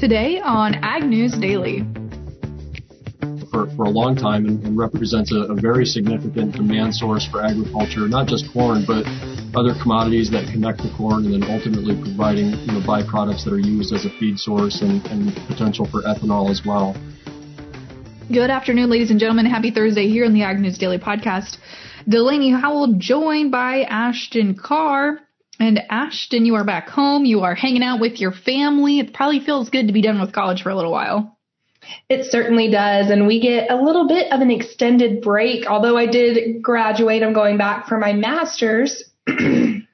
today on Ag News Daily. For, for a long time and, and represents a, a, very significant demand source for agriculture, not just corn, but other commodities that connect to corn and then ultimately providing you know, byproducts that are used as a feed source and, and potential for ethanol as well. Good afternoon, ladies and gentlemen. Happy Thursday here on the Ag News Daily Podcast. Delaney Howell joined by Ashton Carr. And Ashton, you are back home. You are hanging out with your family. It probably feels good to be done with college for a little while. It certainly does. And we get a little bit of an extended break. Although I did graduate, I'm going back for my master's. I'm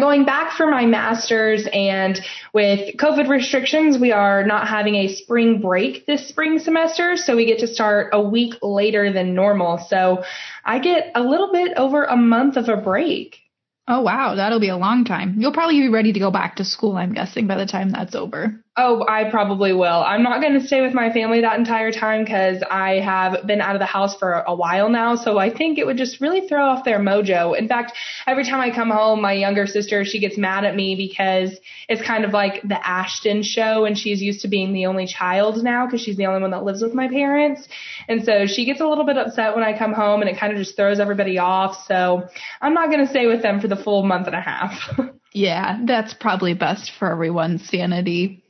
going back for my master's and with COVID restrictions, we are not having a spring break this spring semester. So we get to start a week later than normal. So I get a little bit over a month of a break. Oh wow, that'll be a long time. You'll probably be ready to go back to school, I'm guessing, by the time that's over. Oh, I probably will. I'm not going to stay with my family that entire time because I have been out of the house for a while now. So I think it would just really throw off their mojo. In fact, every time I come home, my younger sister, she gets mad at me because it's kind of like the Ashton show and she's used to being the only child now because she's the only one that lives with my parents. And so she gets a little bit upset when I come home and it kind of just throws everybody off. So I'm not going to stay with them for the full month and a half. yeah, that's probably best for everyone's sanity.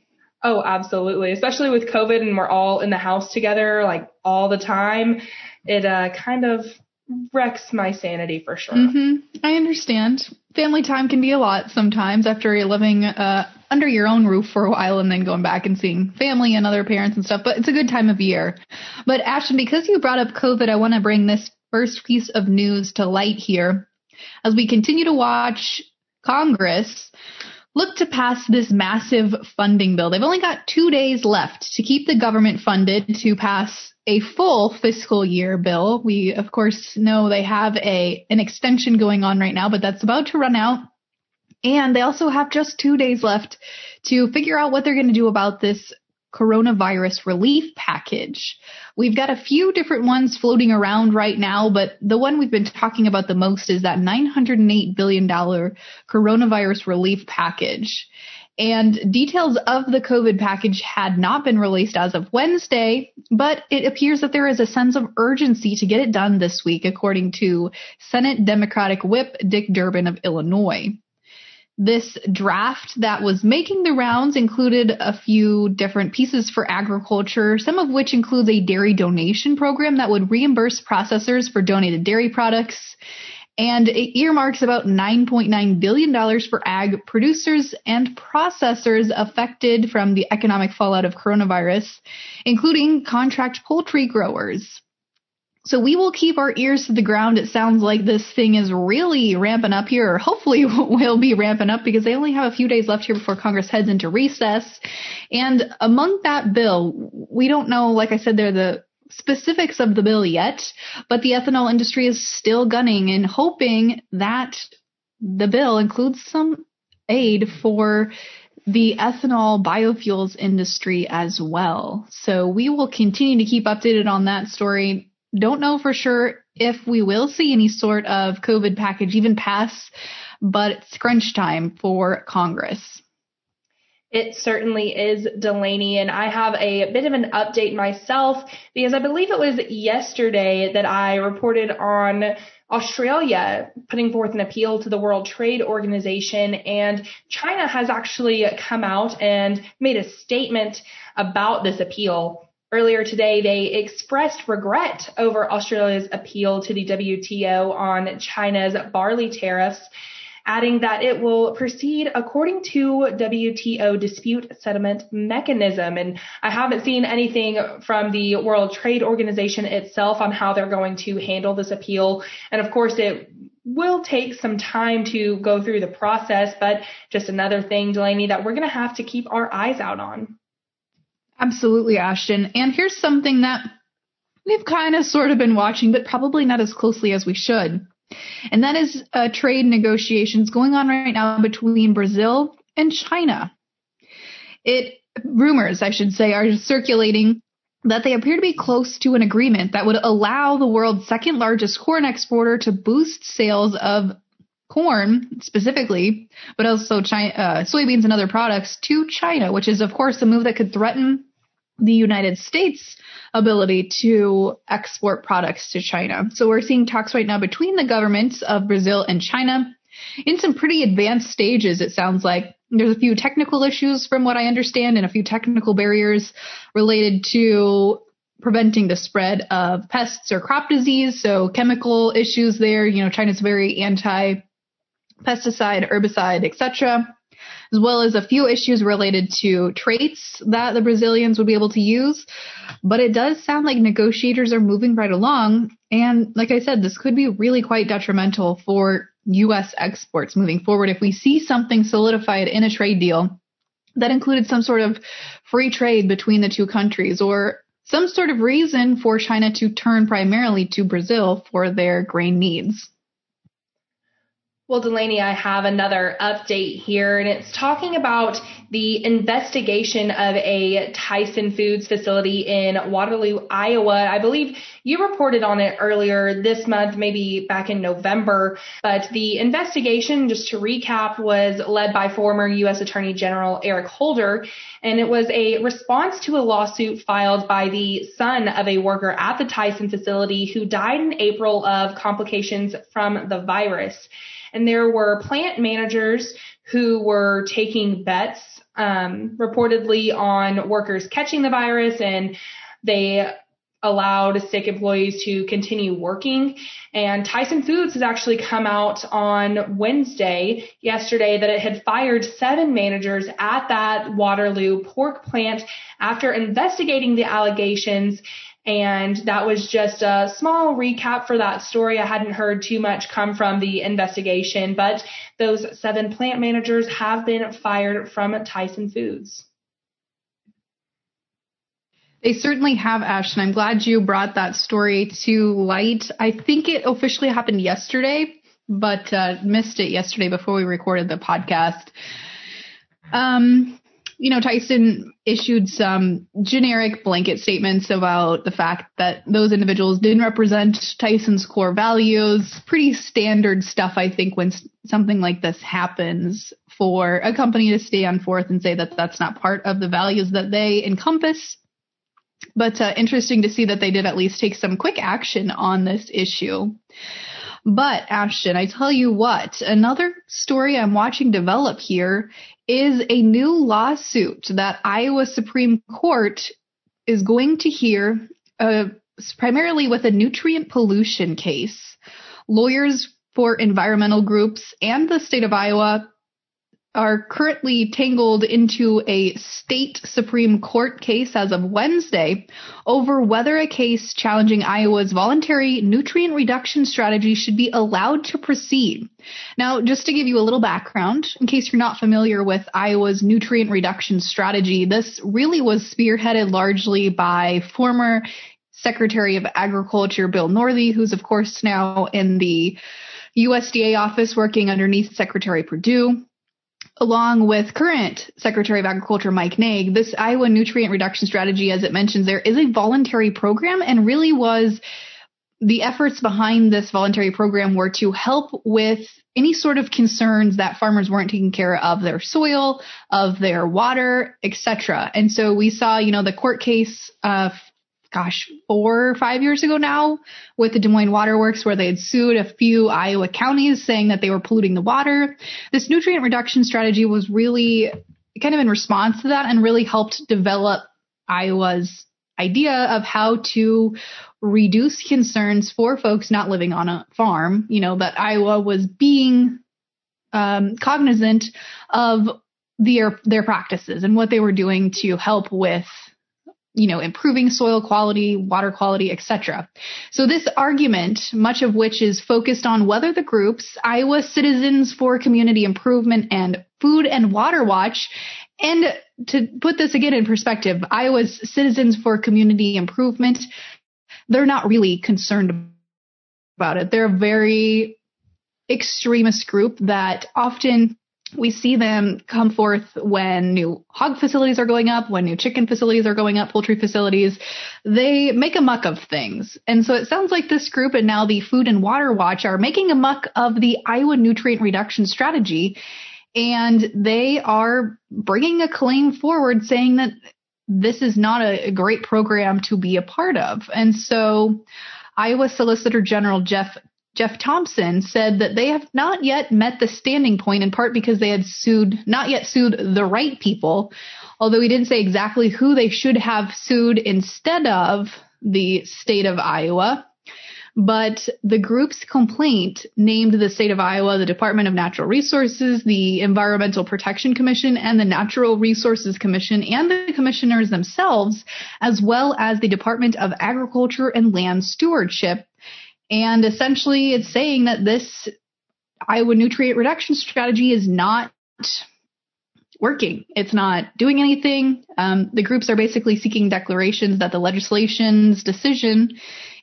Oh, absolutely. Especially with COVID and we're all in the house together like all the time. It uh, kind of wrecks my sanity for sure. Mm-hmm. I understand. Family time can be a lot sometimes after living uh, under your own roof for a while and then going back and seeing family and other parents and stuff. But it's a good time of year. But Ashton, because you brought up COVID, I want to bring this first piece of news to light here. As we continue to watch Congress look to pass this massive funding bill. They've only got two days left to keep the government funded to pass a full fiscal year bill. We, of course, know they have a, an extension going on right now, but that's about to run out. And they also have just two days left to figure out what they're going to do about this coronavirus relief package. We've got a few different ones floating around right now, but the one we've been talking about the most is that $908 billion coronavirus relief package. And details of the COVID package had not been released as of Wednesday, but it appears that there is a sense of urgency to get it done this week, according to Senate Democratic Whip Dick Durbin of Illinois. This draft that was making the rounds included a few different pieces for agriculture, some of which includes a dairy donation program that would reimburse processors for donated dairy products. And it earmarks about $9.9 billion for ag producers and processors affected from the economic fallout of coronavirus, including contract poultry growers. So we will keep our ears to the ground. It sounds like this thing is really ramping up here, or hopefully will be ramping up because they only have a few days left here before Congress heads into recess. And among that bill, we don't know, like I said, they're the specifics of the bill yet, but the ethanol industry is still gunning and hoping that the bill includes some aid for the ethanol biofuels industry as well. So we will continue to keep updated on that story don't know for sure if we will see any sort of COVID package even pass, but it's crunch time for Congress. It certainly is, Delaney. And I have a bit of an update myself because I believe it was yesterday that I reported on Australia putting forth an appeal to the World Trade Organization. And China has actually come out and made a statement about this appeal. Earlier today, they expressed regret over Australia's appeal to the WTO on China's barley tariffs, adding that it will proceed according to WTO dispute settlement mechanism. And I haven't seen anything from the World Trade Organization itself on how they're going to handle this appeal. And of course, it will take some time to go through the process, but just another thing, Delaney, that we're going to have to keep our eyes out on. Absolutely, Ashton. And here's something that we've kind of sort of been watching, but probably not as closely as we should. And that is uh, trade negotiations going on right now between Brazil and China. It rumors, I should say, are circulating that they appear to be close to an agreement that would allow the world's second largest corn exporter to boost sales of corn specifically, but also China, uh, soybeans and other products to China, which is of course a move that could threaten the United States ability to export products to China. So we're seeing talks right now between the governments of Brazil and China in some pretty advanced stages, it sounds like. There's a few technical issues from what I understand and a few technical barriers related to preventing the spread of pests or crop disease. So chemical issues there. You know, China's very anti pesticide, herbicide, etc as well as a few issues related to traits that the Brazilians would be able to use. But it does sound like negotiators are moving right along. And like I said, this could be really quite detrimental for U.S. exports moving forward if we see something solidified in a trade deal that included some sort of free trade between the two countries or some sort of reason for China to turn primarily to Brazil for their grain needs. Well, Delaney, I have another update here, and it's talking about the investigation of a Tyson Foods facility in Waterloo, Iowa. I believe you reported on it earlier this month, maybe back in November. But the investigation, just to recap, was led by former U.S. Attorney General Eric Holder, and it was a response to a lawsuit filed by the son of a worker at the Tyson facility who died in April of complications from the virus and there were plant managers who were taking bets um, reportedly on workers catching the virus and they allowed sick employees to continue working. And Tyson Foods has actually come out on Wednesday, yesterday, that it had fired seven managers at that Waterloo pork plant after investigating the allegations and that was just a small recap for that story. I hadn't heard too much come from the investigation, but those seven plant managers have been fired from Tyson Foods. They certainly have, Ashton. I'm glad you brought that story to light. I think it officially happened yesterday, but uh, missed it yesterday before we recorded the podcast. Um, you know, Tyson issued some generic blanket statements about the fact that those individuals didn't represent Tyson's core values. Pretty standard stuff, I think, when something like this happens for a company to stand forth and say that that's not part of the values that they encompass. But uh, interesting to see that they did at least take some quick action on this issue. But Ashton, I tell you what, another story I'm watching develop here is a new lawsuit that Iowa Supreme Court is going to hear, uh, primarily with a nutrient pollution case. Lawyers for environmental groups and the state of Iowa are currently tangled into a state Supreme Court case as of Wednesday over whether a case challenging Iowa's voluntary nutrient reduction strategy should be allowed to proceed. Now, just to give you a little background, in case you're not familiar with Iowa's nutrient reduction strategy, this really was spearheaded largely by former Secretary of Agriculture Bill Northey, who's of course now in the USDA office working underneath Secretary Perdue along with current Secretary of Agriculture Mike Naig, this Iowa nutrient reduction strategy, as it mentions there, is a voluntary program and really was the efforts behind this voluntary program were to help with any sort of concerns that farmers weren't taking care of their soil, of their water, etc. And so we saw, you know, the court case uh, gosh, four or five years ago now with the Des Moines Waterworks where they had sued a few Iowa counties saying that they were polluting the water. This nutrient reduction strategy was really kind of in response to that and really helped develop Iowa's idea of how to reduce concerns for folks not living on a farm, you know, that Iowa was being um, cognizant of their their practices and what they were doing to help with you know, improving soil quality, water quality, etc. So this argument, much of which is focused on whether the groups Iowa Citizens for Community Improvement and Food and Water Watch and to put this again in perspective, Iowa's Citizens for Community Improvement, they're not really concerned about it. They're a very extremist group that often we see them come forth when new hog facilities are going up, when new chicken facilities are going up, poultry facilities. They make a muck of things. And so it sounds like this group and now the Food and Water Watch are making a muck of the Iowa nutrient reduction strategy. And they are bringing a claim forward saying that this is not a, great program to be a part of. And so Iowa Solicitor General Jeff Jeff Thompson said that they have not yet met the standing point in part because they had sued, not yet sued the right people, although he didn't say exactly who they should have sued instead of the state of Iowa. But the group's complaint named the state of Iowa, the Department of Natural Resources, the Environmental Protection Commission, and the Natural Resources Commission, and the commissioners themselves, as well as the Department of Agriculture and Land Stewardship. And essentially, it's saying that this Iowa nutrient reduction strategy is not working. It's not doing anything. Um, the groups are basically seeking declarations that the legislation's decision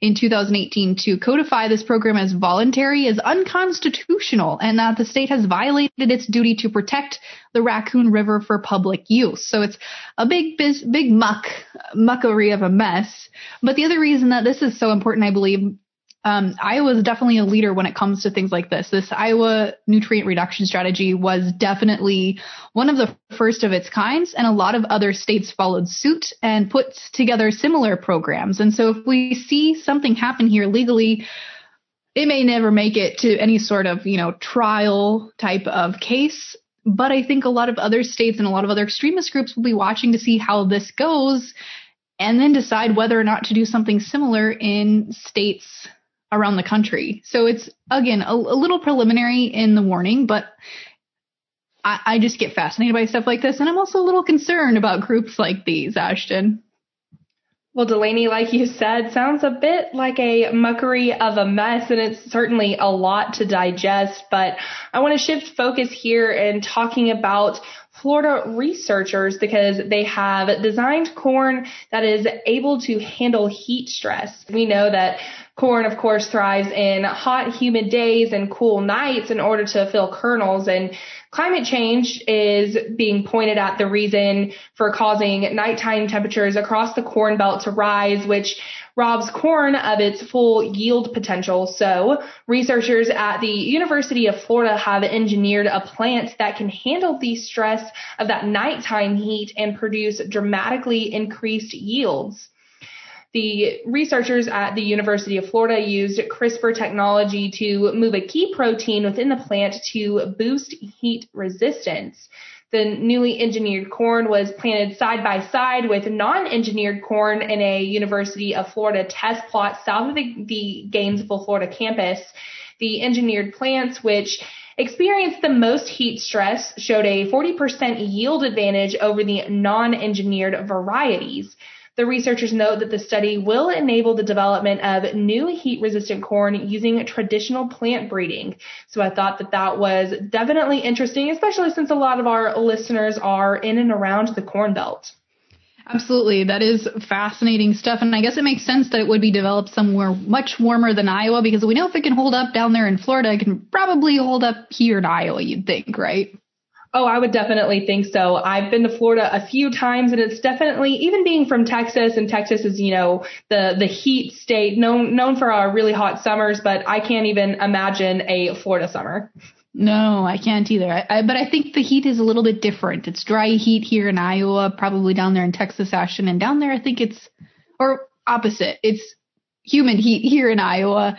in 2018 to codify this program as voluntary is unconstitutional and that the state has violated its duty to protect the Raccoon River for public use. So it's a big, big, big muck, muckery of a mess. But the other reason that this is so important, I believe, um, Iowa is definitely a leader when it comes to things like this. This Iowa nutrient reduction strategy was definitely one of the first of its kinds, and a lot of other states followed suit and put together similar programs. And so if we see something happen here legally, it may never make it to any sort of, you know, trial type of case. But I think a lot of other states and a lot of other extremist groups will be watching to see how this goes and then decide whether or not to do something similar in states around the country. So it's again a, a little preliminary in the warning, but I, I, just get fascinated by stuff like this, and I'm also a little concerned about groups like these, Ashton. Well, Delaney, like you said, sounds a bit like a muckery of a mess, and it's certainly a lot to digest. But I want to shift focus here and talking about Florida researchers because they have designed corn that is able to handle heat stress. We know that Corn, of course, thrives in hot, humid days and cool nights in order to fill kernels. And climate change is being pointed at the reason for causing nighttime temperatures across the corn belt to rise, which robs corn of its full yield potential. So researchers at the University of Florida have engineered a plant that can handle the stress of that nighttime heat and produce dramatically increased yields. The researchers at the University of Florida used CRISPR technology to move a key protein within the plant to boost heat resistance. The newly engineered corn was planted side by side with non-engineered corn in a University of Florida test plot south of the, the Gainesville, Florida campus. The engineered plants, which experienced the most heat stress, showed a 40% yield advantage over the non-engineered varieties. The researchers note that the study will enable the development of new heat resistant corn using traditional plant breeding. So I thought that that was definitely interesting, especially since a lot of our listeners are in and around the Corn Belt. Absolutely. That is fascinating stuff. And I guess it makes sense that it would be developed somewhere much warmer than Iowa because we know if it can hold up down there in Florida, it can probably hold up here in Iowa, you'd think, right? Oh, I would definitely think so. I've been to Florida a few times and it's definitely, even being from Texas and Texas is, you know, the, the heat state known, known for our really hot summers, but I can't even imagine a Florida summer. No, I can't either. I, I, but I think the heat is a little bit different. It's dry heat here in Iowa, probably down there in Texas, Ashton, and down there I think it's, or opposite. It's humid heat here in Iowa,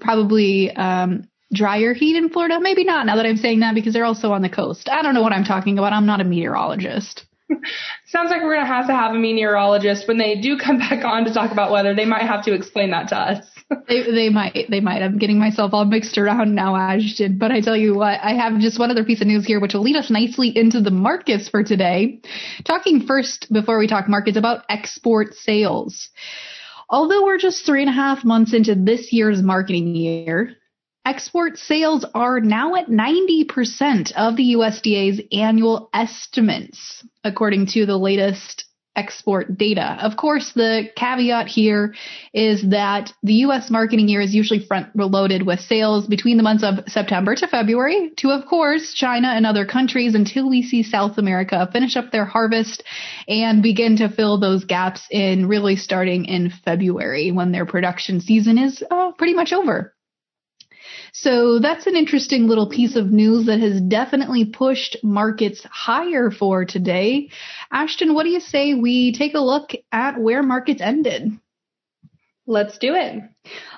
probably um, drier heat in Florida? Maybe not now that I'm saying that because they're also on the coast. I don't know what I'm talking about. I'm not a meteorologist. Sounds like we're going to have to have a meteorologist when they do come back on to talk about weather. They might have to explain that to us. they, they might. They might. I'm getting myself all mixed around now, Ashton. But I tell you what, I have just one other piece of news here, which will lead us nicely into the markets for today. Talking first, before we talk markets, about export sales. Although we're just three and a half months into this year's marketing year, Export sales are now at 90% of the USDA's annual estimates, according to the latest export data. Of course, the caveat here is that the U.S. marketing year is usually front loaded with sales between the months of September to February to, of course, China and other countries until we see South America finish up their harvest and begin to fill those gaps in really starting in February when their production season is uh, pretty much over. So that's an interesting little piece of news that has definitely pushed markets higher for today. Ashton, what do you say we take a look at where markets ended? Let's do it.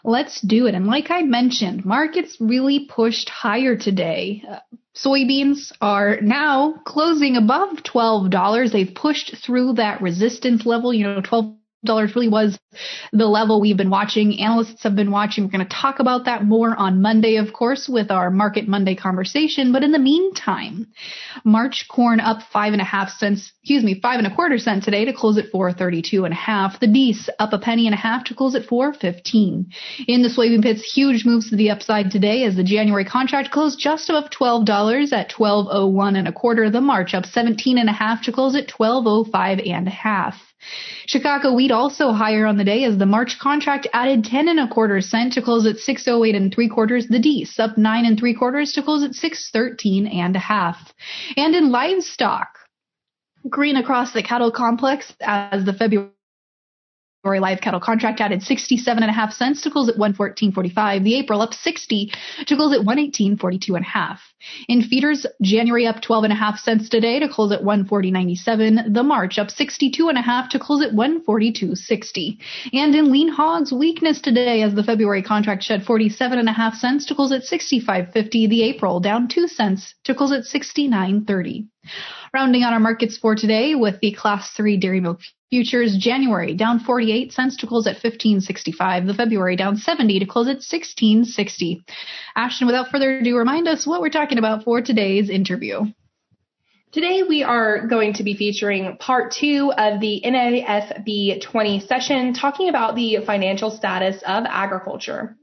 Let's do it. And like I mentioned, markets really pushed higher today. Uh, soybeans are now closing above $12. They've pushed through that resistance level, you know, 12 dollars really was the level we've been watching. Analysts have been watching. We're going to talk about that more on Monday, of course, with our Market Monday conversation. But in the meantime, March corn up five and a half cents, excuse me, five and a quarter cent today to close at 432 and a half. The Dees up a penny and a half to close at 415. In the soybean pits, huge moves to the upside today as the January contract closed just above $12 at 1201 and a quarter. The March up 17 and a half to close at 1205 and a half. Chicago wheat also higher on the day as the March contract added 10 and a quarter cent to close at 608 and three quarters. The Dees up nine and three quarters to close at 613 and a half. And in livestock, green across the cattle complex as the February live cattle contract added 67 and a half cents to close at 114.45. The April up 60 to close at 118.42 and a half. In feeders, January up 12 and a half cents today to close at 140.97. The March up 62 and a half to close at 142.60. And in lean hogs, weakness today as the February contract shed 47 and a half cents to close at 65.50. The April down 2 cents to close at 69.30. Rounding out our markets for today with the class 3 dairy milk futures January down 48 cents to close at 15.65. The February down 70 to close at 16.60. Ashton, without further ado, remind us what we're talking about for today's interview. Today we are going to be featuring part two of the NAFB 20 session talking about the financial status of agriculture.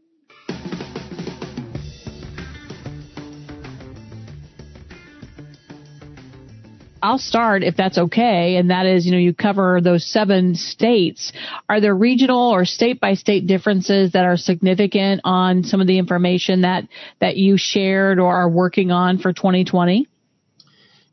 I'll start if that's okay. And that is, you know, you cover those seven states. Are there regional or state by state differences that are significant on some of the information that, that you shared or are working on for 2020?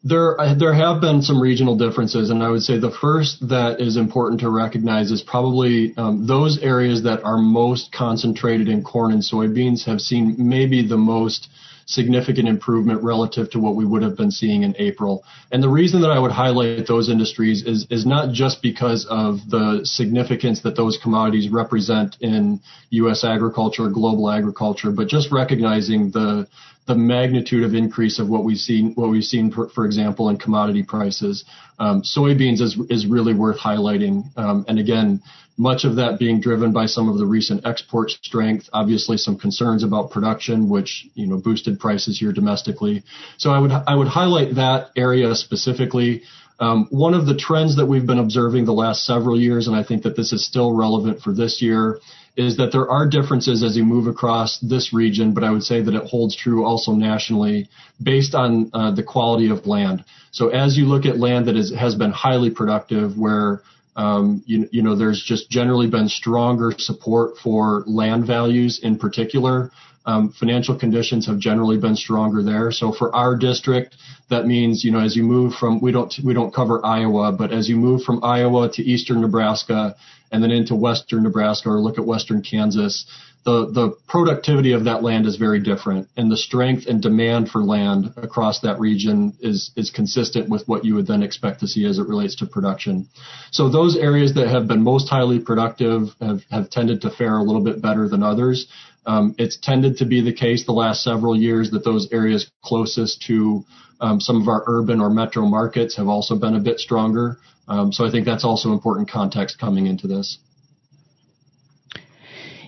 There, there have been some regional differences, and I would say the first that is important to recognize is probably um, those areas that are most concentrated in corn and soybeans have seen maybe the most significant improvement relative to what we would have been seeing in April. And the reason that I would highlight those industries is, is not just because of the significance that those commodities represent in U.S. agriculture, global agriculture, but just recognizing the the magnitude of increase of what we've seen, what we've seen, for, for example, in commodity prices. Um, soybeans is is really worth highlighting. Um, and again, much of that being driven by some of the recent export strength. Obviously, some concerns about production, which you know boosted prices here domestically. So I would I would highlight that area specifically. Um, one of the trends that we've been observing the last several years, and I think that this is still relevant for this year, is that there are differences as you move across this region, but I would say that it holds true also nationally based on uh, the quality of land. So as you look at land that is, has been highly productive, where um, you, you know there's just generally been stronger support for land values in particular. Um, financial conditions have generally been stronger there. So for our district, that means you know as you move from we don't we don't cover Iowa, but as you move from Iowa to eastern Nebraska and then into western Nebraska or look at western Kansas, the, the productivity of that land is very different and the strength and demand for land across that region is, is consistent with what you would then expect to see as it relates to production. So those areas that have been most highly productive have, have tended to fare a little bit better than others. Um, it's tended to be the case the last several years that those areas closest to um, some of our urban or metro markets have also been a bit stronger. Um, so I think that's also important context coming into this.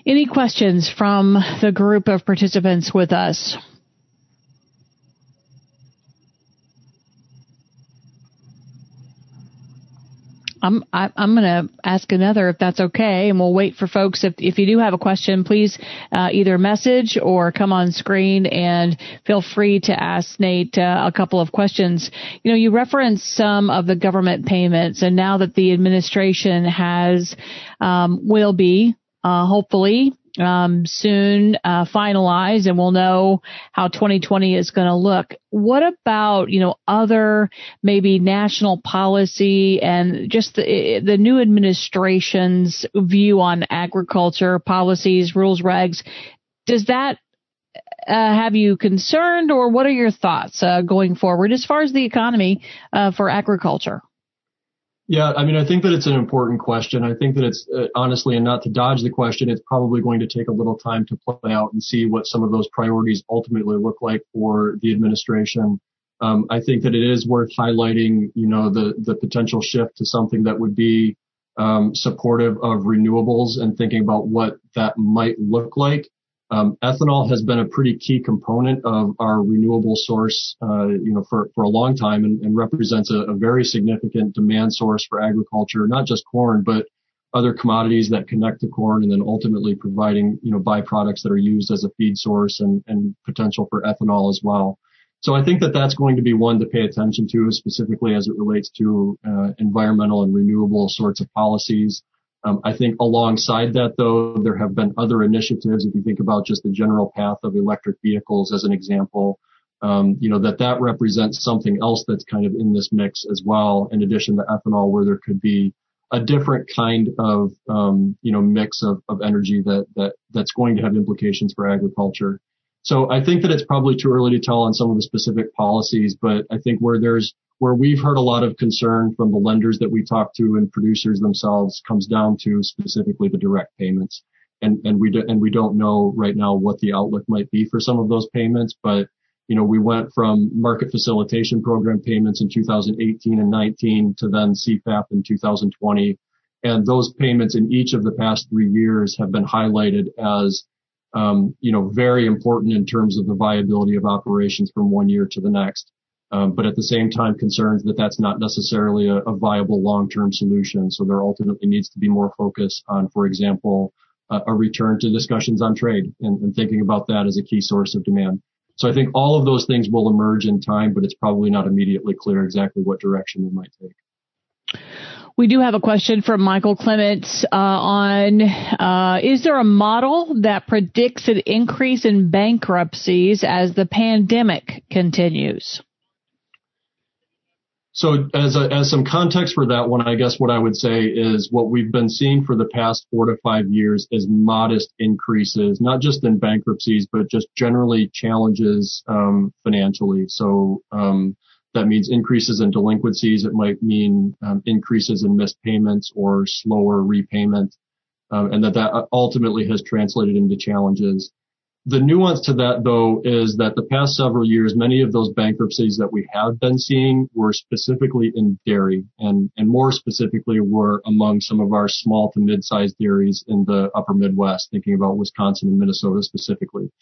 Any questions from the group of participants with us? I'm I, am i am going to ask another if that's okay, and we'll wait for folks. If if you do have a question, please uh, either message or come on screen, and feel free to ask Nate uh, a couple of questions. You know, you referenced some of the government payments, and now that the administration has um, will be uh, hopefully um, soon uh, finalized and we'll know how 2020 is going to look. What about, you know, other maybe national policy and just the, the new administration's view on agriculture policies, rules, regs? Does that uh, have you concerned or what are your thoughts uh, going forward as far as the economy uh, for agriculture? Yeah, I mean, I think that it's an important question. I think that it's uh, honestly, and not to dodge the question, it's probably going to take a little time to play out and see what some of those priorities ultimately look like for the administration. Um, I think that it is worth highlighting, you know, the the potential shift to something that would be um, supportive of renewables and thinking about what that might look like. Um, ethanol has been a pretty key component of our renewable source, uh, you know, for, for a long time and, and represents a, a, very significant demand source for agriculture, not just corn, but other commodities that connect to corn and then ultimately providing, you know, byproducts that are used as a feed source and, and potential for ethanol as well. So I think that that's going to be one to pay attention to, specifically as it relates to uh, environmental and renewable sorts of policies. Um, I think alongside that, though, there have been other initiatives. If you think about just the general path of electric vehicles as an example, um, you know, that that represents something else that's kind of in this mix as well, in addition to ethanol, where there could be a different kind of, um, you know, mix of, of energy that, that, that's going to have implications for agriculture. So I think that it's probably too early to tell on some of the specific policies, but I think where there's where we've heard a lot of concern from the lenders that we talk to and producers themselves comes down to specifically the direct payments. And, and we do, and we don't know right now what the outlook might be for some of those payments, but you know, we went from market facilitation program payments in 2018 and 19 to then CFAP in 2020. And those payments in each of the past three years have been highlighted as, um, you know, very important in terms of the viability of operations from one year to the next um, but at the same time concerns that that's not necessarily a, a viable long-term solution. So there ultimately needs to be more focus on, for example, a return to discussions on trade and, and thinking about that as a key source of demand. So I think all of those things will emerge in time, but it's probably not immediately clear exactly what direction they might take. We do have a question from Michael Clements uh, on uh, Is there a model that predicts an increase in bankruptcies as the pandemic continues? So as a, as some context for that one, I guess what I would say is what we've been seeing for the past four to five years is modest increases, not just in bankruptcies, but just generally challenges um, financially. So um, that means increases in delinquencies. It might mean um, increases in missed payments or slower repayment, um, and that that ultimately has translated into challenges. The nuance to that, though, is that the past several years, many of those bankruptcies that we have been seeing were specifically in dairy and, and more specifically were among some of our small to mid-sized dairies in the upper Midwest, thinking about Wisconsin and Minnesota specifically.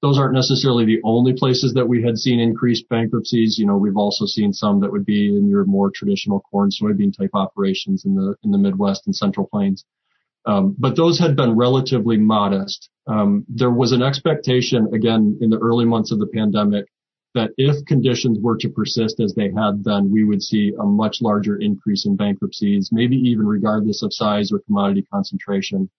Those aren't necessarily the only places that we had seen increased bankruptcies. You know, we've also seen some that would be in your more traditional corn, soybean type operations in the, in the Midwest and Central Plains. Um, but those had been relatively modest. Um, there was an expectation, again, in the early months of the pandemic, that if conditions were to persist as they had then, we would see a much larger increase in bankruptcies, maybe even regardless of size or commodity concentration.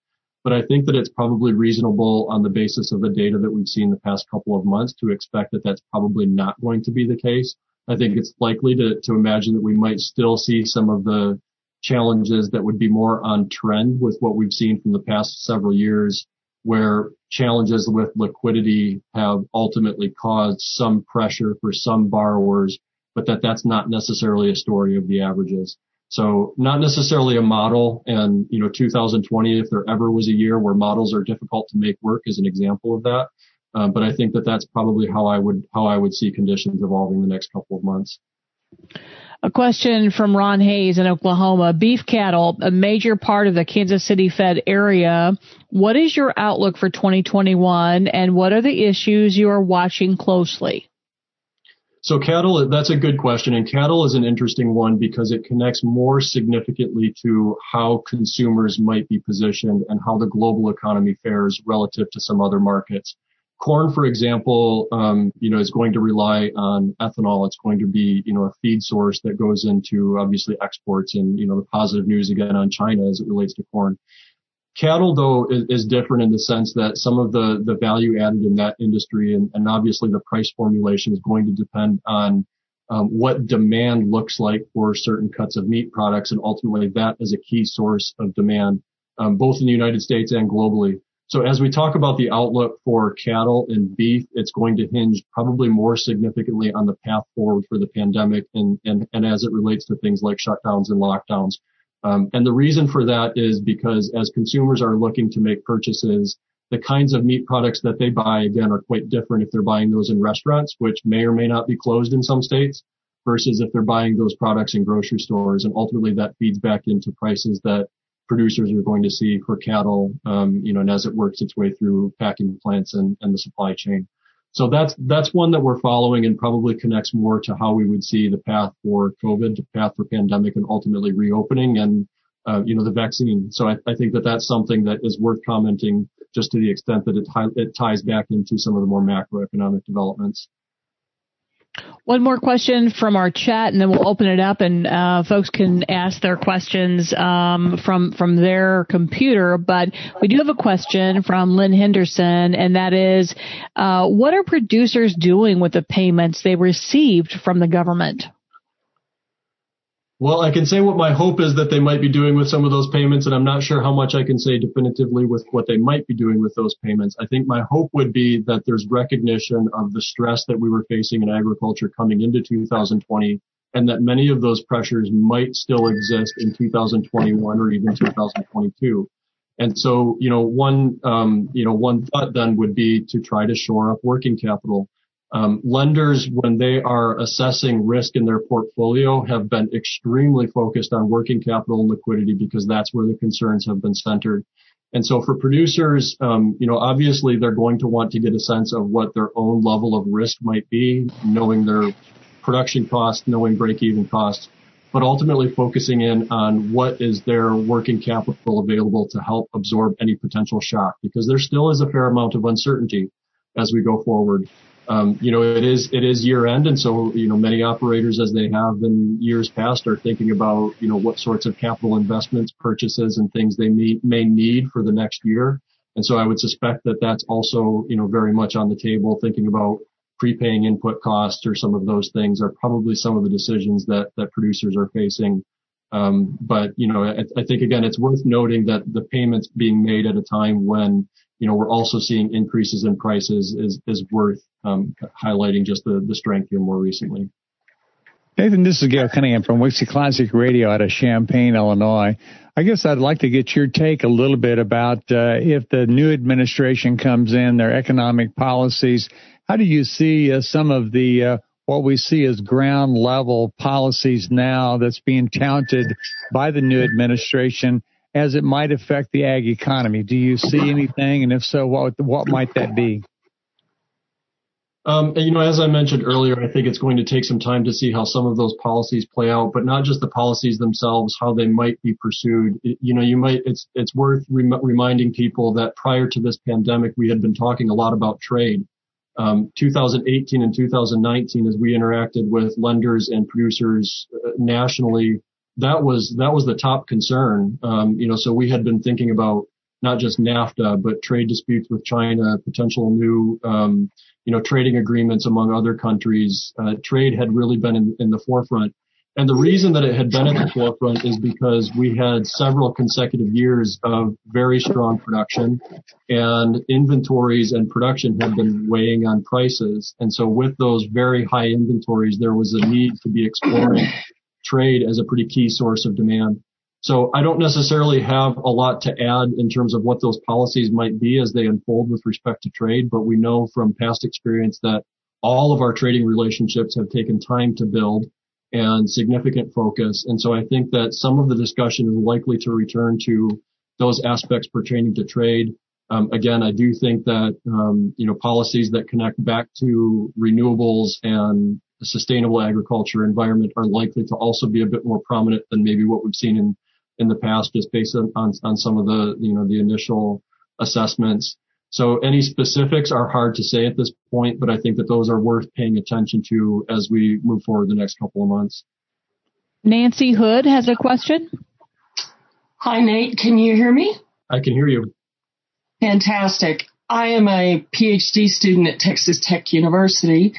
But I think that it's probably reasonable on the basis of the data that we've seen the past couple of months to expect that that's probably not going to be the case. I think it's likely to, to imagine that we might still see some of the challenges that would be more on trend with what we've seen from the past several years, where challenges with liquidity have ultimately caused some pressure for some borrowers, but that that's not necessarily a story of the averages. So not necessarily a model. And, you know, 2020, if there ever was a year where models are difficult to make work is an example of that. Um, but I think that that's probably how I would, how I would see conditions evolving the next couple of months. A question from Ron Hayes in Oklahoma. Beef cattle, a major part of the Kansas City fed area. What is your outlook for 2021 and what are the issues you are watching closely? So cattle, that's a good question. And cattle is an interesting one because it connects more significantly to how consumers might be positioned and how the global economy fares relative to some other markets. Corn, for example, um, you know, is going to rely on ethanol. It's going to be, you know, a feed source that goes into obviously exports and, you know, the positive news again on China as it relates to corn. Cattle, though, is, is, different in the sense that some of the, the value added in that industry and, and obviously the price formulation is going to depend on um, what demand looks like for certain cuts of meat products. And ultimately that is a key source of demand, um, both in the United States and globally. So as we talk about the outlook for cattle and beef, it's going to hinge probably more significantly on the path forward for the pandemic and, and, and as it relates to things like shutdowns and lockdowns. Um, and the reason for that is because as consumers are looking to make purchases, the kinds of meat products that they buy again are quite different if they're buying those in restaurants, which may or may not be closed in some states, versus if they're buying those products in grocery stores. And ultimately that feeds back into prices that producers are going to see for cattle, um, you know, and as it works its way through packing plants and, and the supply chain. So that's that's one that we're following and probably connects more to how we would see the path for COVID, the path for pandemic, and ultimately reopening and uh, you know the vaccine. So I, I, think that that's something that is worth commenting just to the extent that it, it ties back into some of the more macroeconomic developments. One more question from our chat, and then we'll open it up, and uh, folks can ask their questions um, from from their computer. But we do have a question from Lynn Henderson, and that is, uh, what are producers doing with the payments they received from the government? Well, I can say what my hope is that they might be doing with some of those payments, and I'm not sure how much I can say definitively with what they might be doing with those payments. I think my hope would be that there's recognition of the stress that we were facing in agriculture coming into 2020, and that many of those pressures might still exist in 2021 or even 2022. And so, you know, one, um, you know, one thought then would be to try to shore up working capital. Um, lenders, when they are assessing risk in their portfolio, have been extremely focused on working capital and liquidity because that's where the concerns have been centered. And so for producers, um, you know, obviously they're going to want to get a sense of what their own level of risk might be, knowing their production costs, knowing break-even costs, but ultimately focusing in on what is their working capital available to help absorb any potential shock, because there still is a fair amount of uncertainty as we go forward um, you know, it is it is year end, and so you know many operators, as they have in years past, are thinking about you know what sorts of capital investments, purchases, and things they may may need for the next year. And so I would suspect that that's also you know very much on the table, thinking about prepaying input costs or some of those things are probably some of the decisions that that producers are facing. Um, but you know, I, I think again, it's worth noting that the payments being made at a time when you know, we're also seeing increases in prices is, is worth um, highlighting just the, the strength here more recently. Nathan, this is Gale Cunningham from Wixie Classic Radio out of Champaign, Illinois. I guess I'd like to get your take a little bit about uh, if the new administration comes in, their economic policies. How do you see uh, some of the uh, what we see as ground level policies now that's being touted by the new administration as it might affect the ag economy. Do you see anything, and if so, what what might that be? Um, you know, as I mentioned earlier, I think it's going to take some time to see how some of those policies play out, but not just the policies themselves, how they might be pursued. It, you know, you might, it's, it's worth rem- reminding people that prior to this pandemic, we had been talking a lot about trade. Um, 2018 and 2019, as we interacted with lenders and producers uh, nationally, that was that was the top concern. Um, you know, so we had been thinking about not just NAFTA, but trade disputes with China, potential new, um, you know, trading agreements among other countries. Uh, trade had really been in, in the forefront. And the reason that it had been at the forefront is because we had several consecutive years of very strong production and inventories and production had been weighing on prices. And so with those very high inventories, there was a need to be exploring trade as a pretty key source of demand. So I don't necessarily have a lot to add in terms of what those policies might be as they unfold with respect to trade, but we know from past experience that all of our trading relationships have taken time to build and significant focus. And so I think that some of the discussion is likely to return to those aspects pertaining to trade. Um, again, I do think that um, you know policies that connect back to renewables and sustainable agriculture environment are likely to also be a bit more prominent than maybe what we've seen in, in the past, just based on, on, on some of the, you know, the initial assessments. So any specifics are hard to say at this point, but I think that those are worth paying attention to as we move forward the next couple of months. Nancy Hood has a question. Hi, Nate. Can you hear me? I can hear you. Fantastic. I am a PhD student at Texas Tech University,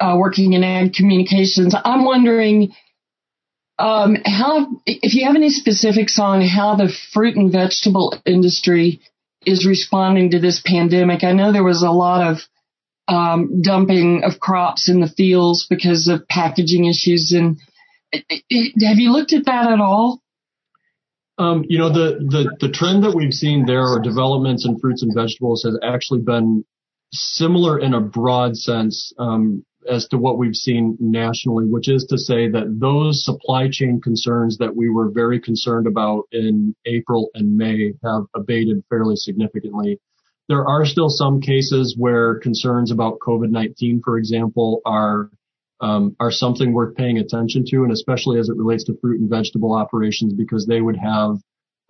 uh, working in ag communications. I'm wondering um, how, if you have any specifics on how the fruit and vegetable industry is responding to this pandemic. I know there was a lot of um, dumping of crops in the fields because of packaging issues. And have you looked at that at all? Um, you know, the, the, the trend that we've seen there are developments in fruits and vegetables has actually been similar in a broad sense. Um, as to what we've seen nationally, which is to say that those supply chain concerns that we were very concerned about in April and May have abated fairly significantly. There are still some cases where concerns about COVID-19, for example, are um, are something worth paying attention to, and especially as it relates to fruit and vegetable operations, because they would have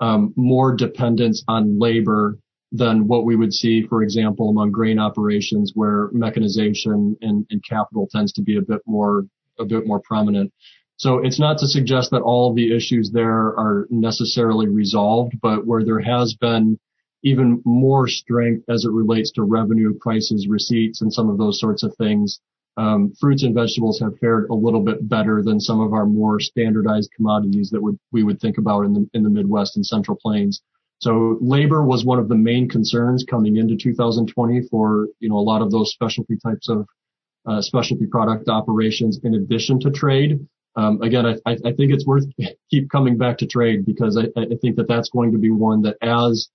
um, more dependence on labor than what we would see, for example, among grain operations where mechanization and, and capital tends to be a bit more, a bit more prominent. So it's not to suggest that all the issues there are necessarily resolved, but where there has been even more strength as it relates to revenue, prices, receipts, and some of those sorts of things, um, fruits and vegetables have fared a little bit better than some of our more standardized commodities that would, we would think about in the in the Midwest and Central Plains. So labor was one of the main concerns coming into 2020 for, you know, a lot of those specialty types of uh, specialty product operations in addition to trade. Um, again, I, I, think it's worth keep coming back to trade because I, I think that that's going to be one that as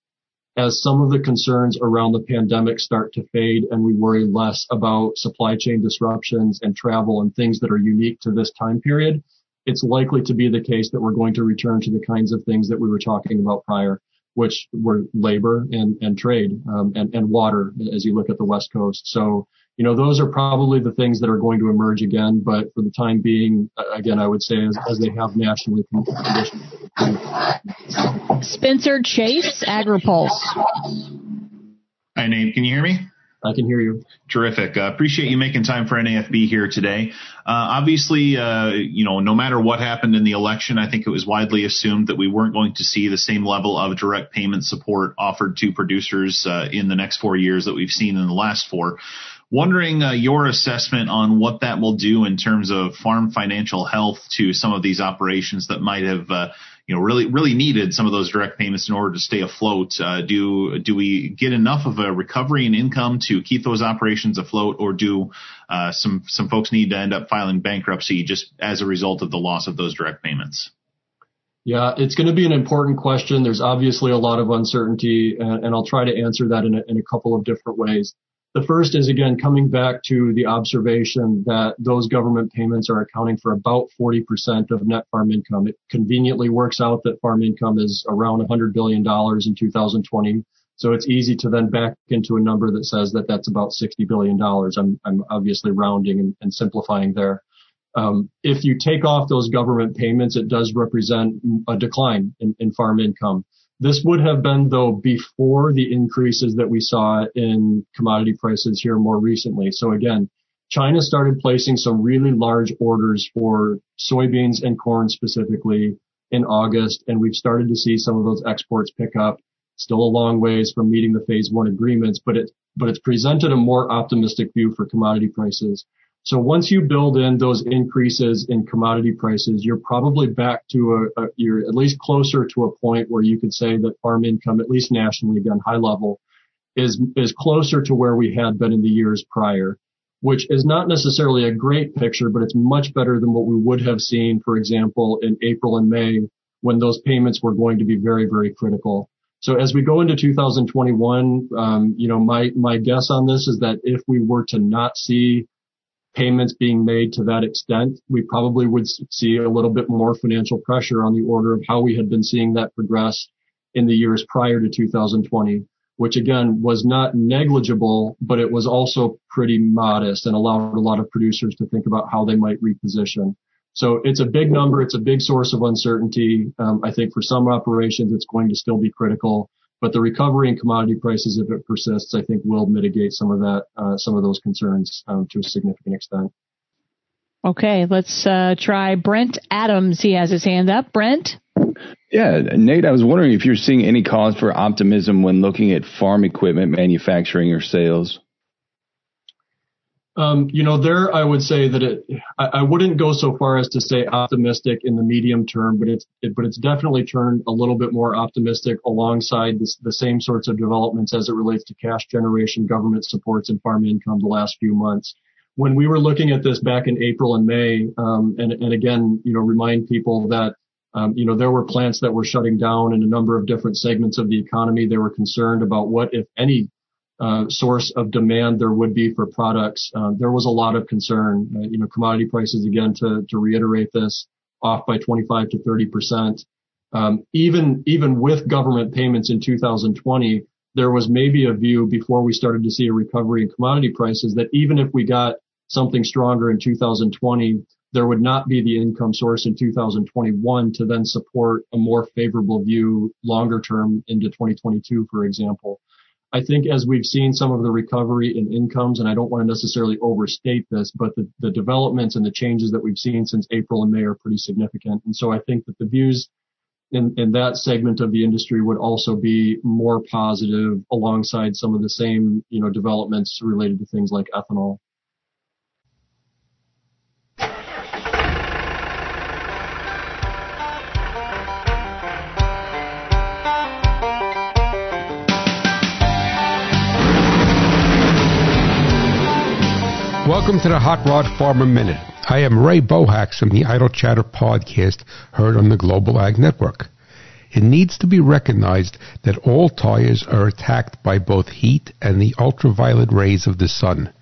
as some of the concerns around the pandemic start to fade and we worry less about supply chain disruptions and travel and things that are unique to this time period, it's likely to be the case that we're going to return to the kinds of things that we were talking about prior which were labor and, and trade um, and, and water as you look at the West Coast. So, you know, those are probably the things that are going to emerge again. But for the time being, again, I would say as, as they have nationally. Spencer Chase, AgriPulse. Hi, Nate. Can you hear me? I can hear you. Terrific. Uh, appreciate you making time for NAFB here today. Uh, obviously, uh, you know, no matter what happened in the election, I think it was widely assumed that we weren't going to see the same level of direct payment support offered to producers uh, in the next four years that we've seen in the last four. Wondering uh, your assessment on what that will do in terms of farm financial health to some of these operations that might have uh, you know really really needed some of those direct payments in order to stay afloat. Uh, do do we get enough of a recovery in income to keep those operations afloat, or do uh, some some folks need to end up filing bankruptcy just as a result of the loss of those direct payments? Yeah, it's going to be an important question. There's obviously a lot of uncertainty, and, and I'll try to answer that in a, in a couple of different ways. The first is again coming back to the observation that those government payments are accounting for about 40% of net farm income. It conveniently works out that farm income is around $100 billion in 2020. So it's easy to then back into a number that says that that's about $60 billion. I'm, I'm obviously rounding and, and simplifying there. Um, if you take off those government payments, it does represent a decline in, in farm income. This would have been, though, before the increases that we saw in commodity prices here more recently. So again, China started placing some really large orders for soybeans and corn specifically in August, and we've started to see some of those exports pick up. Still a long ways from meeting the phase one agreements, but it, but it's presented a more optimistic view for commodity prices. So once you build in those increases in commodity prices, you're probably back to a, a, you're at least closer to a point where you could say that farm income, at least nationally, again, high level, is, is closer to where we had been in the years prior, which is not necessarily a great picture, but it's much better than what we would have seen, for example, in April and May when those payments were going to be very, very critical. So as we go into 2021, um, you know, my, my guess on this is that if we were to not see payments being made to that extent, we probably would see a little bit more financial pressure on the order of how we had been seeing that progress in the years prior to 2020. which again was not negligible, but it was also pretty modest and allowed a lot of producers to think about how they might reposition. So it's a big number. It's a big source of uncertainty. Um, I think for some operations, it's going to still be critical, but the recovery in commodity prices, if it persists, I think will mitigate some of that, uh, some of those concerns um, to a significant extent. Okay, let's uh, try Brent Adams. He has his hand up. Brent. Yeah, Nate, I was wondering if you're seeing any cause for optimism when looking at farm equipment manufacturing or sales. Um, you know, there I would say that it. I, I, wouldn't go so far as to say optimistic in the medium term, but it's it, but it's definitely turned a little bit more optimistic alongside this, the same sorts of developments as it relates to cash generation, government supports, and farm income the last few months. When we were looking at this back in April and May, um, and and again, you know, remind people that um, you know, there were plants that were shutting down in a number of different segments of the economy. They were concerned about what, if any, uh, source of demand there would be for products. Uh, there was a lot of concern. Uh, you know, commodity prices again to to reiterate this off by 25 to 30 percent. Um, even even with government payments in 2020, there was maybe a view before we started to see a recovery in commodity prices that even if we got something stronger in 2020, there would not be the income source in 2021 to then support a more favorable view longer term into 2022, for example. I think as we've seen some of the recovery in incomes, and I don't want to necessarily overstate this, but the, the developments and the changes that we've seen since April and May are pretty significant. And so I think that the views in, in that segment of the industry would also be more positive alongside some of the same, you know, developments related to things like ethanol. Welcome to the Hot Rod Farmer Minute. I am Ray Bohacz from the Idle Chatter podcast heard on the Global Ag Network. It needs to be recognized that all tires are attacked by both heat and the ultraviolet rays of the sun.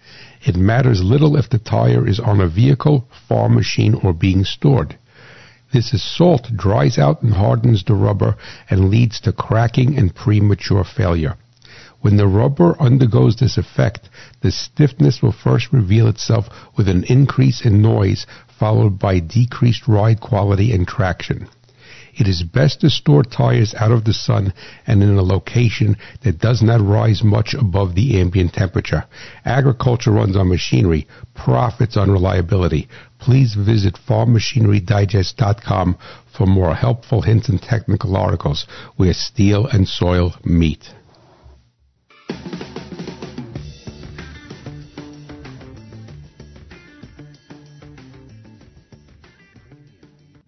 It matters little if the tire is on a vehicle, farm machine, or being stored. This is salt dries out and hardens the rubber and leads to cracking and premature failure. When the rubber undergoes this effect, the stiffness will first reveal itself with an increase in noise followed by decreased ride quality and traction. It is best to store tires out of the sun and in a location that does not rise much above the ambient temperature. Agriculture runs on machinery, profits on reliability. Please visit farmmachinerydigest.com for more helpful hints and technical articles where steel and soil meet.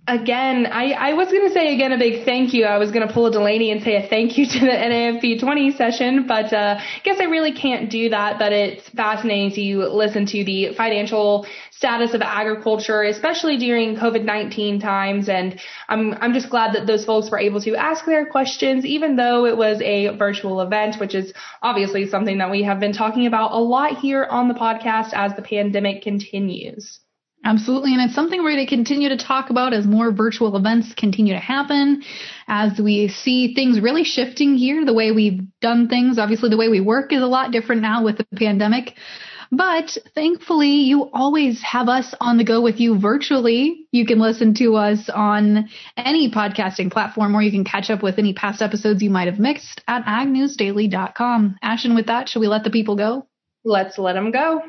Again, I, I was going to say again a big thank you. I was going to pull a Delaney and say a thank you to the NAFB 20 session, but uh, I guess I really can't do that. But it's fascinating to listen to the financial status of agriculture, especially during COVID-19 times. And I'm I'm just glad that those folks were able to ask their questions, even though it was a virtual event, which is obviously something that we have been talking about a lot here on the podcast as the pandemic continues. Absolutely. And it's something we're going to continue to talk about as more virtual events continue to happen, as we see things really shifting here, the way we've done things. Obviously, the way we work is a lot different now with the pandemic. But thankfully, you always have us on the go with you virtually. You can listen to us on any podcasting platform or you can catch up with any past episodes you might have mixed at agnewsdaily.com. Ashton, with that, should we let the people go? Let's let them go.